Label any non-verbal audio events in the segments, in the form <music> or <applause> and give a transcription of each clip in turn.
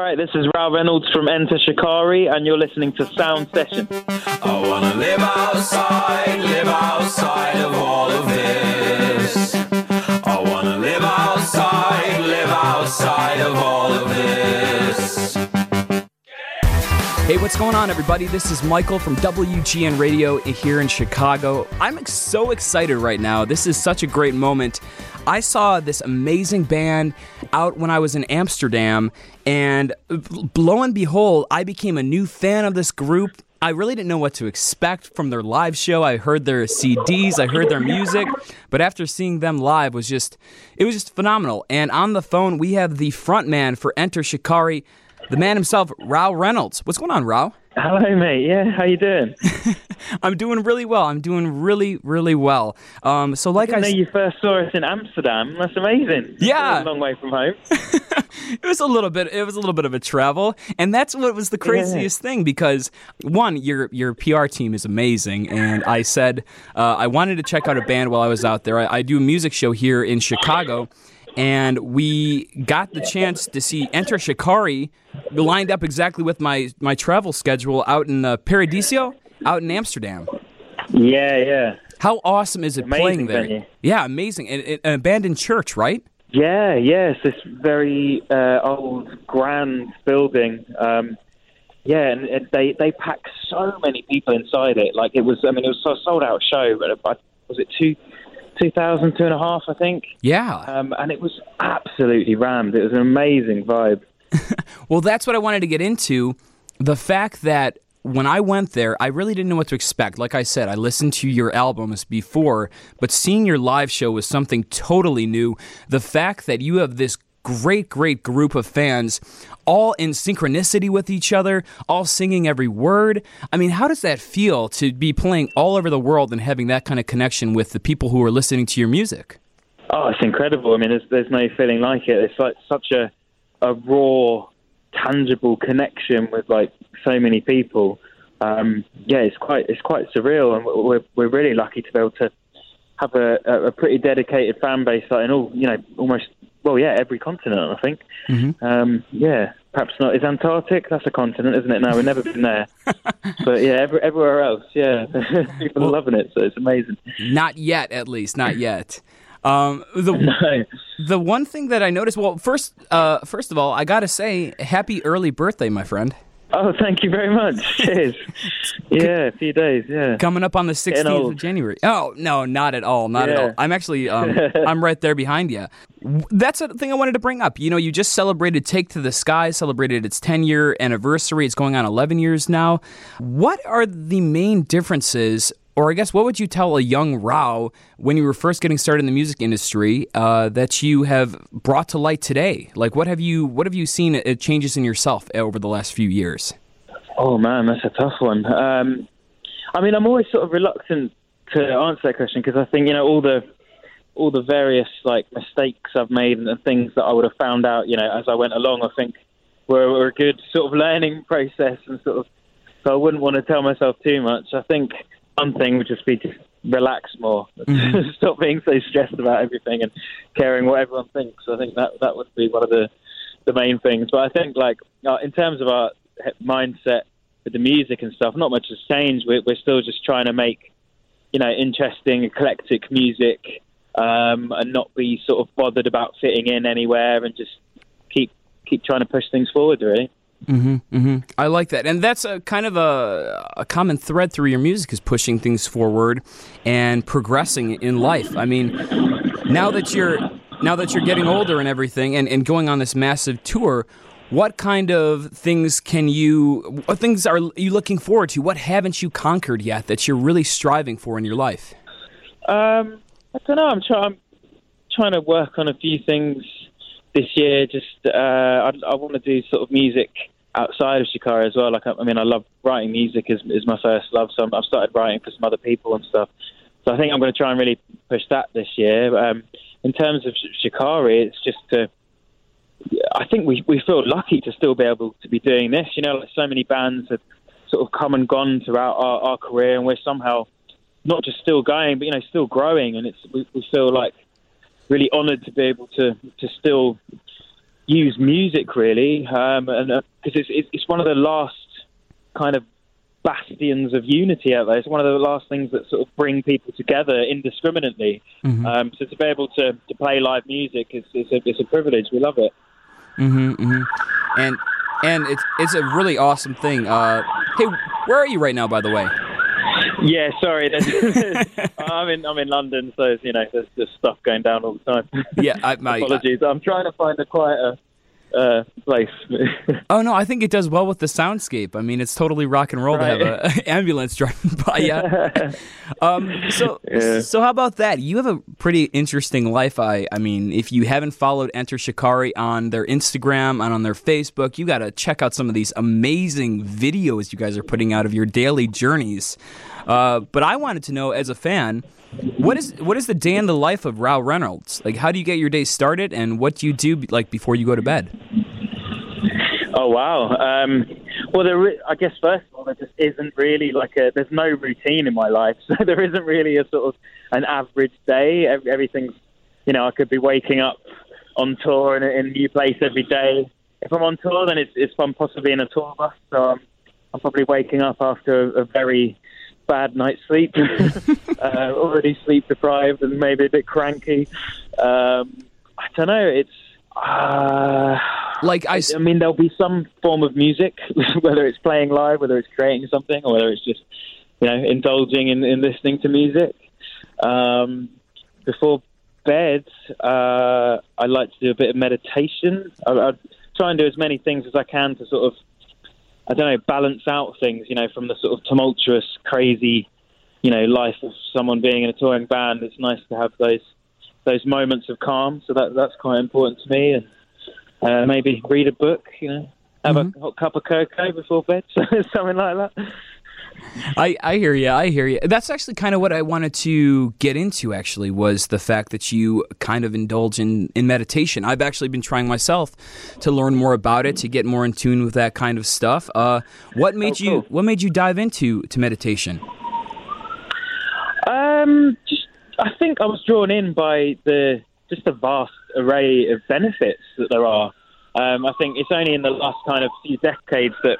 All right, this is Rou Reynolds from Enter Shikari, and you're listening to Sound Session. I wanna live outside, live outside of all of this. I wanna live outside, live outside of all of this. Hey, what's going on, everybody? This is Michael from WGN Radio here in Chicago. I'm so excited right now. This is such a great moment. I saw this amazing band out when I was in Amsterdam, and lo and behold, I became a new fan of this group. I really didn't know what to expect from their live show. I heard their CDs, I heard their music, but after seeing them live was just it was just phenomenal. And on the phone, we have the frontman for Enter Shikari, the man himself, Rou Reynolds. What's going on, Rou? Hello, mate. Yeah, how you doing? <laughs> I'm doing really well. I'm doing really, really well. Um, so, like I, I know s- you first saw us in Amsterdam. That's amazing. Yeah. A long way from home. <laughs> it was a little bit. It was a little bit of a travel, and that's what was the craziest thing because one, your your PR team is amazing, and I said uh, I wanted to check out a band while I was out there. I, I do a music show here in Chicago. And we got the chance to see Enter Shikari lined up exactly with my, my travel schedule out in uh, Paradiso, out in Amsterdam. Yeah, yeah. How awesome is it Amazing playing there? venue. Yeah, amazing. An, an abandoned church, right? Yeah, yeah. It's this very uh, old, grand building. Um, yeah, and it, they they packed so many people inside it. Like it was, I mean, it was a sold out show. But uh, was it two, two thousand, two and a half, I think. Yeah. Um, and it was absolutely rammed. It was an amazing vibe. <laughs> Well, that's what I wanted to get into. The fact that when I went there, I really didn't know what to expect. Like I said, I listened to your albums before, but seeing your live show was something totally new. The fact that you have this great, great group of fans, all in synchronicity with each other, all singing every word. I mean, how does that feel to be playing all over the world and having that kind of connection with the people who are listening to your music? Oh, it's incredible. I mean, there's there's no feeling like it. It's like such a a raw, tangible connection with like so many people. Um, yeah, it's quite it's quite surreal, and we're we're really lucky to be able to have a, a pretty dedicated fan base like in all you know almost well yeah every continent I think. Um, yeah, perhaps not. Is Antarctic? That's a continent, isn't it? No, we've never been there. <laughs> but yeah, every, everywhere else, yeah, <laughs> people are loving it, so it's amazing. Not yet, at least, not yet. Um, the <laughs> No. The one thing that I noticed, well, first, uh, first of all, I gotta say, happy early birthday, my friend. Oh, thank you very much. <laughs> Cheers. Yeah, a few days. Yeah. Coming up on the 16th of. January. Oh, no, not at all, not at all. I'm actually, um, <laughs> I'm right there behind you. That's a thing I wanted to bring up. You know, you just celebrated Take to the Sky, celebrated its 10 year anniversary. It's going on 11 years now. What are the main differences? Or I guess, what would you tell a young Rou when you were first getting started in the music industry uh, that you have brought to light today? Like, what have you what have you seen uh, changes in yourself over the last few years? Oh man, that's a tough one. Um, I mean, I'm always sort of reluctant to answer that question because I think you know all the all the various like mistakes I've made and the things that I would have found out, you know, as I went along. I think were, were a good sort of learning <laughs> process and sort of. So I wouldn't want to tell myself too much. I think one thing would just be to relax more, <laughs> stop being so stressed about everything and caring what everyone thinks. I think that that would be one of the the main things. But I think like uh, in terms of our mindset with the music and stuff, not much has changed. We're, we're still just trying to make you know interesting, eclectic music um, and not be sort of bothered about fitting in anywhere and just keep keep trying to push things forward. Really. I like that, and that's a kind of a, a common thread through your music is pushing things forward and progressing in life. I mean, now that you're now that you're getting older and everything, and, and going on this massive tour, what kind of things can you? What things are you looking forward to? What haven't you conquered yet that you're really striving for in your life? Um, I don't know. I'm trying. I'm trying to work on a few things this year. Just uh, I, I want to do sort of music outside of Shikari as well. Like I, I mean, I love writing music is is my first love. So I'm, I've started writing for some other people and stuff. So I think I'm going to try and really push that this year. Um, in terms of Sh- Shikari, it's just to. I think we we feel lucky to still be able to be doing this. You know, like so many bands have sort of come and gone throughout our, our career, and we're somehow not just still going, but you know, still growing. And it's we, we feel like really honoured to be able to to still, use music really, um, and because it's it's it's one of the last kind of bastions of unity out there. It's one of the last things that sort of bring people together indiscriminately. Um, so to be able to, to play live music is, is a, it's a privilege. We love it. Mm hmm. and and it's it's a really awesome thing. Uh, hey, where are you right now, by the way? Yeah, sorry. <laughs> <laughs> I'm in I'm in London, so you know there's just stuff going down all the time. Yeah, I, I, Apologies. I'm trying to find a quieter uh, place. <laughs> Oh no, I think it does well with the soundscape. I mean, it's totally rock and roll to have an <laughs> ambulance driving by you. <laughs> um, so, Yeah. so how about that? You have a pretty interesting life. I, I mean, if you haven't followed Enter Shikari on their Instagram and on their Facebook, you got to check out some of these amazing videos you guys are putting out of your daily journeys. Uh, but I wanted to know, as a fan, what is what is the day in the life of Rou Reynolds? Like, how do you get your day started, and what do you do like before you go to bed? Oh wow. Um, well, there. Re- I guess first of all, there just isn't really like a. There's no routine in my life, <laughs> so there isn't really a sort of an average day. Ev- Everything's, you know, I could be waking up on tour in a, in a new place every day. If I'm on tour, then it's it's possibly in a tour bus, so I'm, I'm probably waking up after a, a very bad night's sleep, <laughs> uh, already sleep deprived and maybe a bit cranky. Um, I don't know. It's. Uh, Like I mean, there'll be some form of music, <laughs> whether it's playing live, whether it's creating something, or whether it's just, you know, indulging in, in listening to music. Um, before bed, uh, I like to do a bit of meditation. I, I try and do as many things as I can to sort of, I don't know, balance out things, you know, from the sort of tumultuous, crazy, you know, life of someone being in a touring band. It's nice to have those those moments of calm. So that that's quite important to me. And uh, maybe read a book, you know, have a hot cup of cocoa before bed, <laughs> something like that. I, I hear you. I hear you. That's actually kind of what I wanted to get into. Actually, was the fact that you kind of indulge in, in meditation. I've actually been trying myself to learn more about it, to get more in tune with that kind of stuff. Uh, what made Oh, you. What made you dive into to meditation? Um, just I think I was drawn in by the just the vast array of benefits that there are. Um, I think it's only in the last kind of few decades that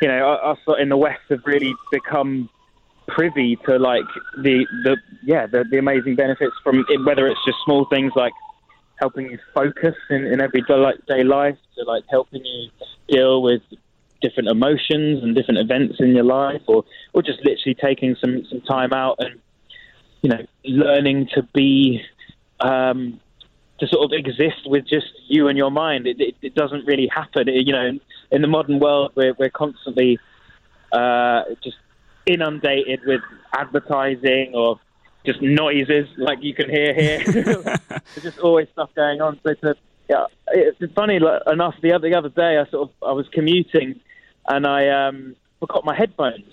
you know us in the West have really become privy to like the the yeah the, the amazing benefits from it, whether it's just small things like helping you focus in, in everyday like, day life to like helping you deal with different emotions and different events in your life or or just literally taking some some time out and you know learning to be um to sort of exist with just you and your mind it, it, it doesn't really happen It- you know in, in the modern world we're we're constantly uh just inundated with advertising or just noises like you can hear here. <laughs> <laughs> There's just always stuff going on. So a, yeah, it's funny like, enough. The other the other day, I sort of I was commuting and I um, forgot my headphones,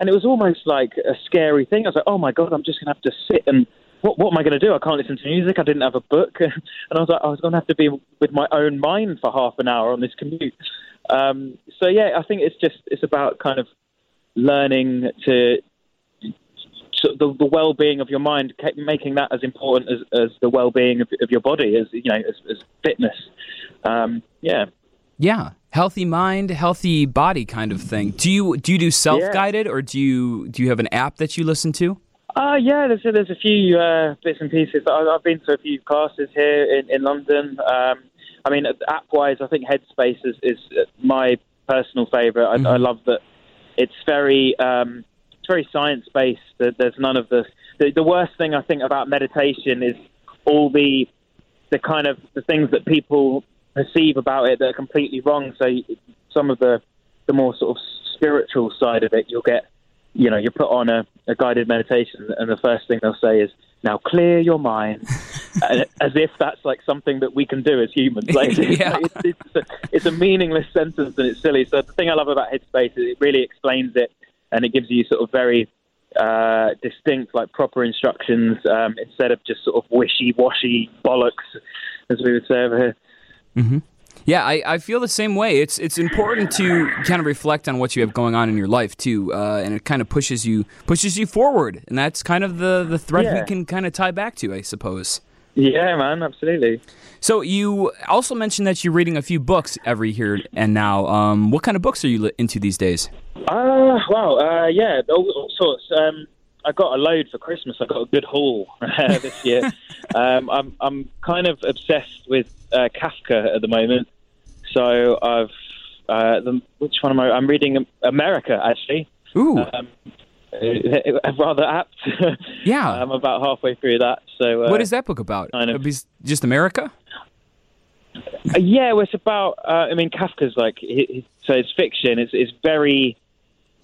and it was almost like a scary thing. I was like, oh my god, I'm just gonna have to sit and. What, what am I going to do? I can't listen to music. I didn't have a book, <laughs> and I was like, I was going to have to be with my own mind for half an hour on this commute. Um, so yeah, I think it's just it's about kind of learning to so the, the well-being of your mind, making that as important as, as the well-being of, of your body, as you know, as, as fitness. Um, yeah. Yeah, healthy mind, healthy body, kind of thing. Do you do you do self guided or do you do you have an app that you listen to? Uh, yeah, there's, there's a few uh, bits and pieces. I, I've been to a few classes here in, in London. Um, I mean, app-wise, I think Headspace is, is my personal favourite. I, I love that it's very um, it's very science-based. There- There's none of the, the the worst thing I think about meditation is all the the kind of the things that people perceive about it that are completely wrong. So some of the the more sort of spiritual side of it, you'll get you know, you put on a, a guided meditation, and the first thing they'll say is, "Now clear your mind," <laughs> as if that's like something that we can do as humans. Like, <laughs> Yeah. it's, it's, a, it's a meaningless sentence and it's silly. So the thing I love about Headspace is it really explains it, and it gives you sort of very uh, distinct, like proper instructions um, instead of just sort of wishy-washy bollocks, as we would say over here. Yeah, I, I feel the same way. It's it's important to kind of reflect on what you have going on in your life too, uh, and it kind of pushes you pushes you forward, and that's kind of the the thread we can kind of tie back to, I suppose. Yeah, man, absolutely. So you also mentioned that you're reading a few books every here and now. Um, what kind of books are you into these days? Uh, well, uh, yeah, all, all sorts. Um, I got a load for Christmas. I got a good haul <laughs> uh, this year. <laughs> um, I'm I'm kind of obsessed with uh, Kafka at the moment. So I've uh, the, which one am I? I'm reading America actually. Ooh, Um, <laughs> rather apt. <laughs> yeah. I'm about halfway through that. So uh, what is that book about? kind of- Uh, Just America? Uh, yeah, well, it's about. Uh, I mean, Kafka's like he, he, so it's fiction. It's it's very.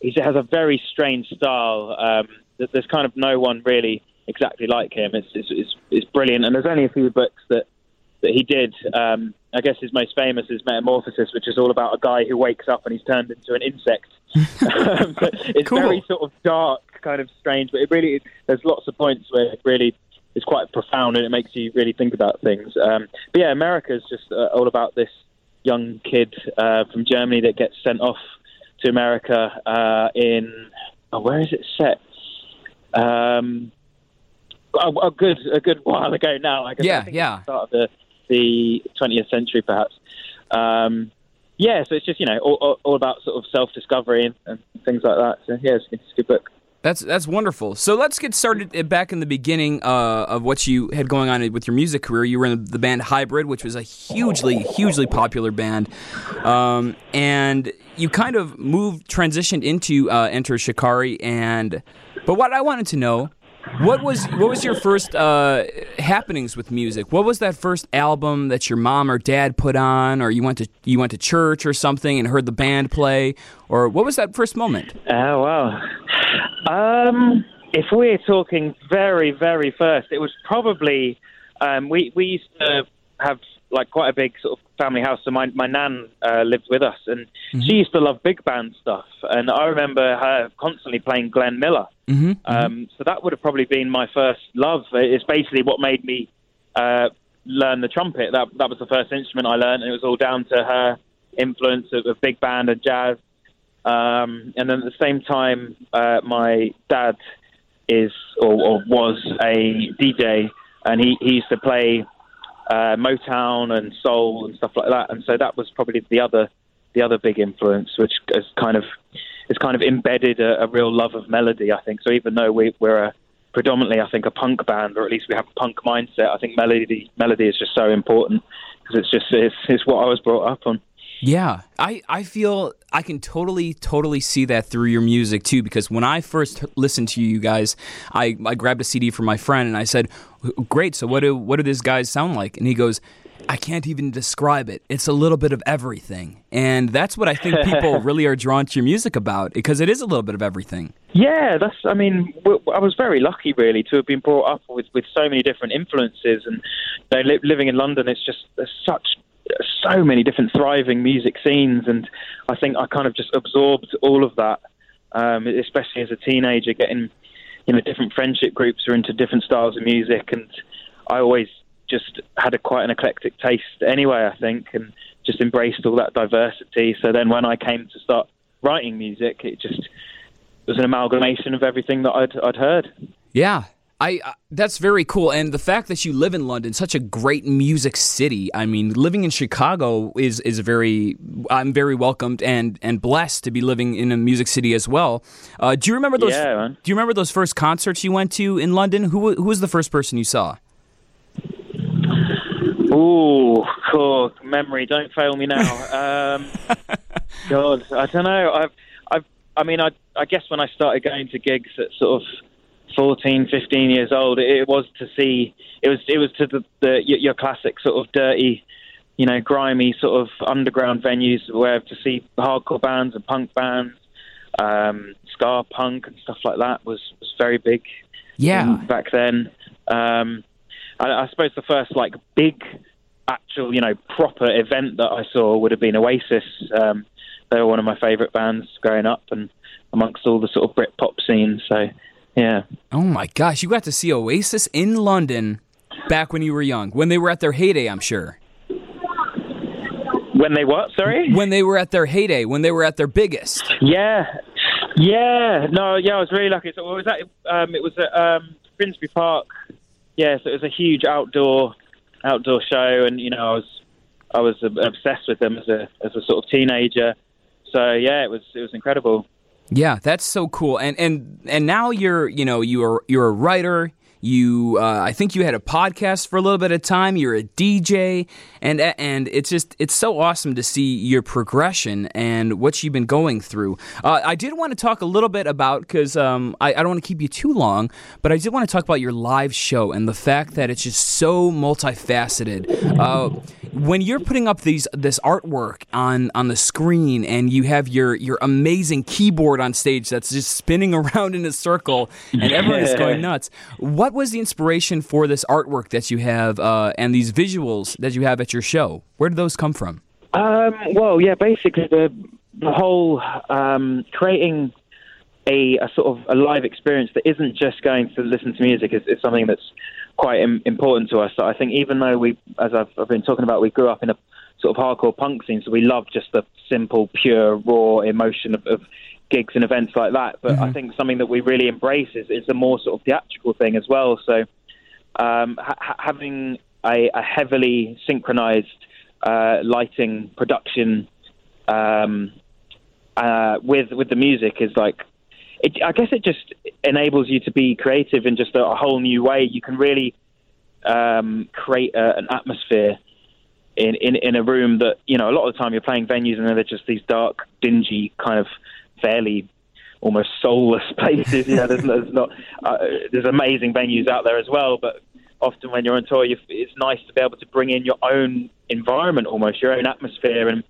He has a very strange style. Um, there's kind of no one really exactly like him. It's it's, it's it's brilliant, and there's only a few books that that he did. Um, I guess his most famous is Metamorphosis, which is all about a guy who wakes up and he's turned into an insect. <laughs> <laughs> um, it's Cool. very sort of dark, kind of strange, but it really there's lots of points where it really is quite profound and it makes you really think about things. Um, but yeah, America is just uh, all about this young kid uh, from Germany that gets sent off to America uh, in oh, where is it set? Um, a, a good a good while ago now. I guess Yeah, I think yeah. the start of the the 20th century, perhaps. Um, yeah, so it's just you know all, all, about sort of self discovery and, and things like that. So yeah, it's, it's a good book. That's that's wonderful. So let's get started back in the beginning uh, of what you had going on with your music career. You were in the band Hybryd, which was a hugely, hugely popular band, um, and you kind of moved, transitioned into uh, Enter Shikari. And but what I wanted to know, what was what was your first uh, happenings with music? What was that first album that your mom or dad put on, or you went to you went to church or something and heard the band play, or what was that first moment? Oh wow. Um, if we're talking very, very first, it was probably um, we we used to have like quite a big sort of family house. So my my nan uh, lived with us, and she used to love big band stuff. And I remember her constantly playing Glenn Miller. Mm-hmm. Um, so that would have probably been my first love. It's basically what made me uh, learn the trumpet. That that was the first instrument I learned, and it was all down to her influence of, of big band and jazz. Um, and then at the same time, uh, my dad is or, or was a DJ, and he, he used to play uh, Motown and soul and stuff like that. And so that was probably the other the other big influence, which has kind of has kind of embedded a, a real love of melody. I think so. Even though we, we're a predominantly, I think, a punk band, or at least we have a punk mindset. I think melody melody is just so important because it's just it's, it's what I was brought up on. Yeah, I, I feel I can totally totally see that through your music too. Because when I first listened to you guys, I, I grabbed a CD from my friend and I said, "Great, so what do what do these guys sound like?" And he goes, "I can't even describe it. It's a little bit of everything." And that's what I think people <laughs> really are drawn to your music about because it is a little bit of everything. Yeah, that's. I mean, I was very lucky, really, to have been brought up with, with so many different influences, and you know, li- living in London, it's just there's such so many different thriving music scenes, and I think I kind of just absorbed all of that, um, especially as a teenager, getting you know different friendship groups are into different styles of music, and I always just had a quite an eclectic taste anyway. I think, and just embraced all that diversity. So then, when I came to start writing music, it just was an amalgamation of everything that I'd I'd heard. Yeah. I, uh, that's very cool, and the fact that you live in London, such a great music city. I mean, living in Chicago is is very. I'm very welcomed and and blessed to be living in a music city as well. Uh, do you remember those? Yeah, man. Do you remember those first concerts you went to in London? Who who was the first person you saw? Ooh, cool memory. Don't fail me now. <laughs> Um, God, I don't know. I've, I've, I mean, I, I guess when I started going to gigs at sort of 14, 15 years old, it, was to see. It was, it was to the, the your, your classic sort of dirty, you know, grimy sort of underground venues where to see hardcore bands and punk bands, um, ska punk and stuff like that was was very big. Yeah. back then. Um, I, I suppose the first like big, actual, you know, proper event that I saw would have been Oasis. Um, they were one of my favourite bands growing up, and amongst all the sort of Britpop scene. So, yeah, Oh my gosh, you got to see Oasis in London back when you were young, when they were at their heyday. I'm sure. when they what? Sorry. When they were at their heyday, when they were at their biggest. Yeah, yeah, no, yeah, I was really lucky. So what was that? Um, it was at um, Finsbury Park. yeah, so it was a huge outdoor outdoor show, and you know I was I was obsessed with them as a as a sort of teenager. So yeah, it was it was incredible. Yeah, that's so cool. And and and now you're you know you're you're a writer. You, uh, I think you had a podcast for a little bit of time. You're a DJ, and and it's just it's so awesome to see your progression and what you've been going through. Uh, I did want to talk a little bit about because um, I, I don't want to keep you too long, but I did want to talk about your live show and the fact that it's just so multifaceted. Uh, when you're putting up these this artwork on on the screen and you have your your amazing keyboard on stage that's just spinning <laughs> around in a circle and everyone is going nuts. What was the inspiration for this artwork that you have uh, and these visuals that you have at your show? Where did those come from? Um, well, yeah, basically the the whole um, creating a, a, sort of a live experience that isn't just going to listen to music is, is something that's quite Im- important to us. So I think even though we, as I've, I've, been talking about, we grew up in a sort of hardcore punk scene, so we love just the simple, pure, raw emotion of, of gigs and events like that. But mm-hmm. I think something that we really embrace is, is a more sort of theatrical thing as well. So um, ha- having a, a, heavily synchronized uh, lighting production um, uh, with with the music is like it, I guess it just enables you to be creative in just a, a whole new way. You can really um, create a, an atmosphere in, in in a room that you know a lot of the time you're playing venues and they're just these dark, dingy kind of fairly almost soulless <laughs> places. You know, there's, there's not uh, there's amazing venues out there as well, but often when you're on tour, you, it's nice to be able to bring in your own environment, almost your own atmosphere and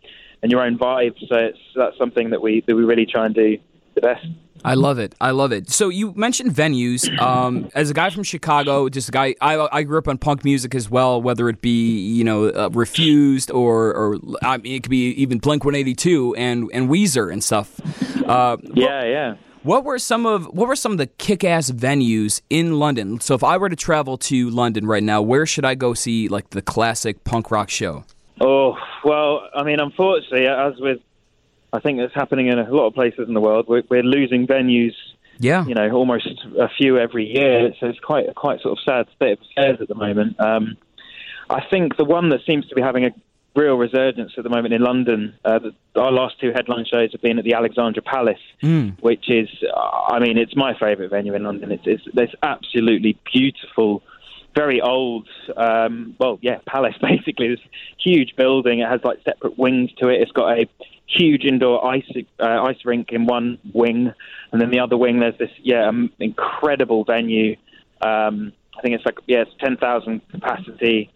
and your own vibe. So it's that's something that we that we really try and do the best. I love it. I love it. So you mentioned venues. Um, as a guy from Chicago, just a guy. I, I grew up on punk music as well. Whether it be you know uh, Refused or or I mean, it could be even Blink One Eighty Two and and Weezer and stuff. Uh, yeah, yeah. What were some of what were some of the kick-ass venues in London? So if I were to travel to London right now, where should I go see like the classic punk rock show? Oh well, I mean, unfortunately, as with I think it's happening in a lot of places in the world. We're, we're losing venues. Yeah, you know, almost a few every year. So it's quite a quite sort of sad state of affairs at the moment. Um, I think the one that seems to be having a real resurgence at the moment in London. Uh, the, our last two headline shows have been at the Alexandra Palace, mm. which is, I mean, it's my favourite venue in London. It's, it's, it's absolutely beautiful, very old, um, well, yeah, <laughs> palace basically. This huge building. It has like separate wings to it. It's got a huge indoor ice uh, ice rink in one wing, and then the other wing there's this yeah um, incredible venue. Um, I think it's like yeah, it's ten thousand capacity,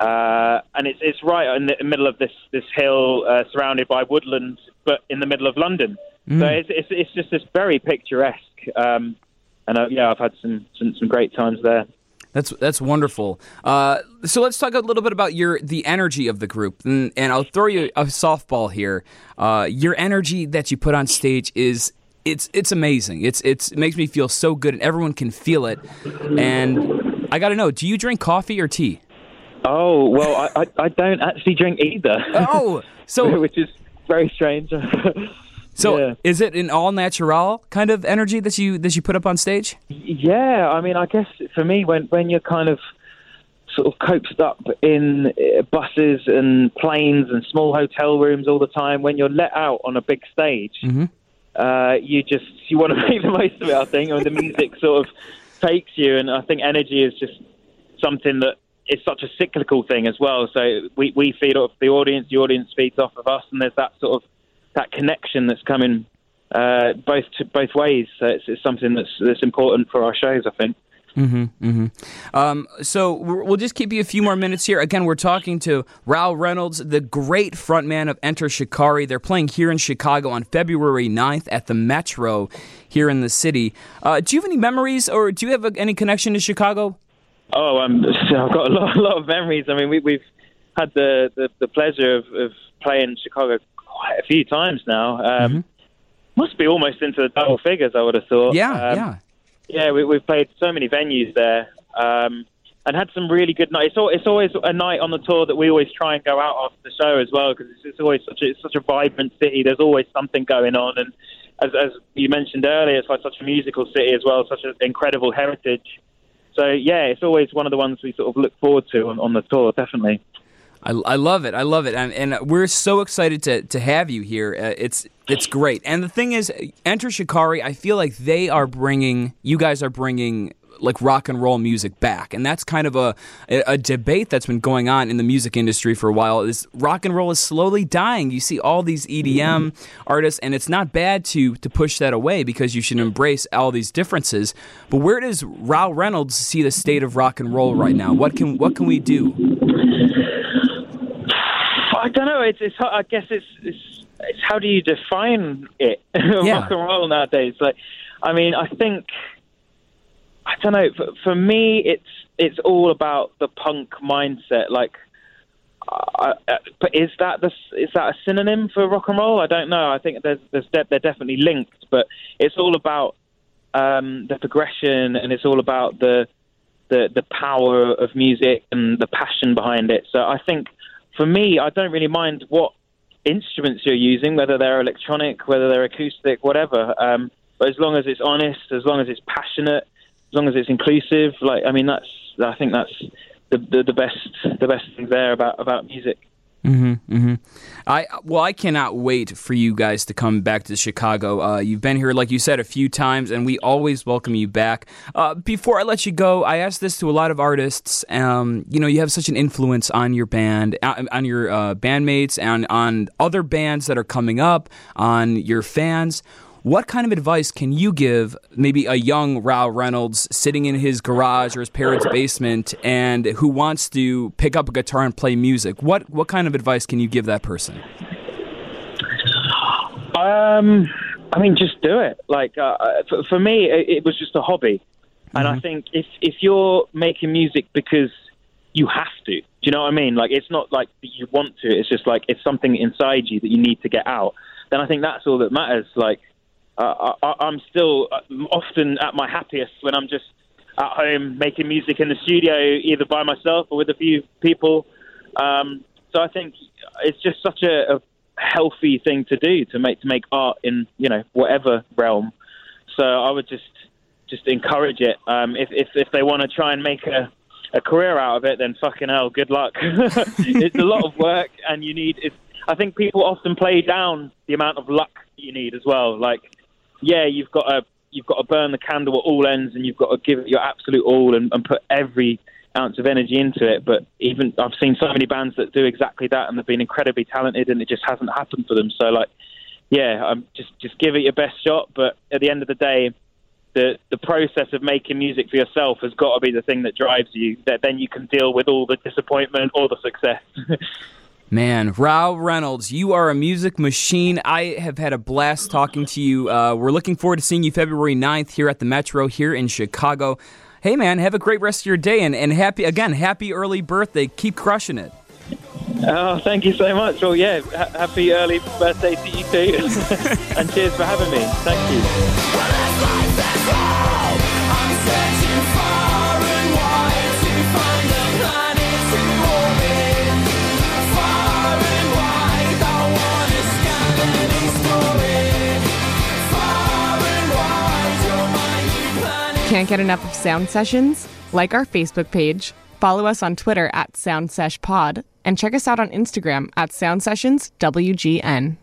uh, and it's it's right in the middle of this this hill, uh, surrounded by woodlands, but in the middle of London. Mm. So it's, it's, it's just this very picturesque, um, and uh, yeah, I've had some, some some great times there. That's that's wonderful. Uh, so let's talk a little bit about your the energy of the group, and, and I'll throw you a softball here. Uh, your energy that you put on stage is it's it's amazing. It's it's it makes me feel so good, and everyone can feel it. And I got to know, do you drink coffee or tea? Oh well, I, I, I don't actually drink either. Oh, so <laughs> which is very strange. <laughs> So yeah. is it an all natural kind of energy that you that you put up on stage? Yeah, I mean, I guess for me, when when you're kind of sort of coaxed up in uh, buses and planes and small hotel rooms all the time, when you're let out on a big stage, mm-hmm. uh, you just you want to <laughs> make the most of it. I think, and the music <laughs> sort of takes you, and I think energy is just something that is such a cyclical thing as well. So we we feed off the audience, the audience feeds off of us, and there's that sort of that connection that's coming uh, both to, both ways. So it's, it's, something that's that's important for our shows, I think. Mm-hmm, mm-hmm. Um, so we'll just keep you a few more minutes here. Again, we're talking to Rou Reynolds, the great frontman of Enter Shikari. They're playing here in Chicago on February 9th at the Metro here in the city. Uh, do you have any memories or do you have any connection to Chicago? Oh, um, <laughs> I've got a lot, a lot of memories. I mean, we, have had the, the, the pleasure of, of playing Chicago quite a few times now. Um, mm-hmm. Must be almost into the double figures, I would have thought. Yeah, um, yeah. Yeah, we, have played so many venues there um, and had some really good nights. It's, it's, always a night on the tour that we always try and go out after the show as well because it's, it's, always such a, it's such a vibrant city. There's always something going on. And as, as you mentioned earlier, it's like such a musical city as well, such an incredible heritage. So yeah, it's always one of the ones we sort of look forward to on, on the tour. Definitely. I, I love it. I love it, and, and we're so excited to, to have you here. Uh, it's it's great. And the thing is, Enter Shikari. I feel like they are bringing you guys are bringing like rock and roll music back, and that's kind of a a debate that's been going on in the music industry for a while. Is rock and roll is slowly dying. You see all these EDM artists, and it's not bad to to push that away because you should embrace all these differences. But where does Rou Reynolds see the state of rock and roll right now? What can what can we do? I don't know. It's, it's I guess it's, it's it's how do you define it <laughs> Yeah. rock and roll nowadays? Like, I mean, I think I don't know. For, for me, it's it's all about the punk mindset. Like, I, I, but is that the is that a synonym for rock and roll? I don't know. I think there's there's de- they're definitely linked, but it's all about um, the progression and it's all about the the the power of music and the passion behind it. So I think for me, I don't really mind what instruments you're using, whether they're electronic, whether they're acoustic, whatever. Um, but as long as it's honest, as long as it's passionate, as long as it's inclusive, like I mean, that's I think that's the the, the best the best thing there about about music. I well, I cannot wait for you guys to come back to Chicago. Uh, you've been here, like you said, a few times, and we always welcome you back. Uh, before I let you go, I ask this to a lot of artists. Um, you know, you have such an influence on your band, on, on your uh, bandmates, and on other bands that are coming up, on your fans. What kind of advice can you give maybe a young Rou Reynolds sitting in his garage or his parents' basement and who wants to pick up a guitar and play music? What what kind of advice can you give that person? Um, I mean, just do it. Like uh, for, for me, it, it was just a hobby, and I think if if you're making music because you have to, do you know what I mean? Like it's not like you want to. It's just like it's something inside you that you need to get out. Then I think that's all that matters. Like uh, I, I'm still uh, often at my happiest when I'm just at home making music in the studio, either by myself or with a few people. Um, so I think it's just such a, a healthy thing to do to make to make art in you know whatever realm. So I would just just encourage it. Um, if if if they want to try and make a a career out of it, then fucking hell, good luck. <laughs> it's a lot of work, and you need. I think people often play down the amount of luck you need as well. Like, yeah, you've got to you've got to burn the candle at all ends, and you've got to give it your absolute all and, and put every ounce of energy into it. But even I've seen so many bands that do exactly that, and they've been incredibly talented, and it just hasn't happened for them. So, like, yeah, just just give it your best shot. But at the end of the day, the the process of making music for yourself has got to be the thing that drives you. That then you can deal with all the disappointment or the success. <laughs> Man, Rou Reynolds, you are a music machine. I have had a blast talking to you. Uh, we're looking forward to seeing you February 9th here at the Metro here in Chicago. Hey, man, have a great rest of your day and, and happy, again, happy early birthday. Keep crushing it. oh, thank you so much. Well, yeah, ha- happy early birthday to you too, <laughs> and cheers for having me. Thank you. Can't get enough of sound sessions? Like our Facebook page, follow us on Twitter at SoundSeshPod, and check us out on Instagram at SoundSessionsWGN.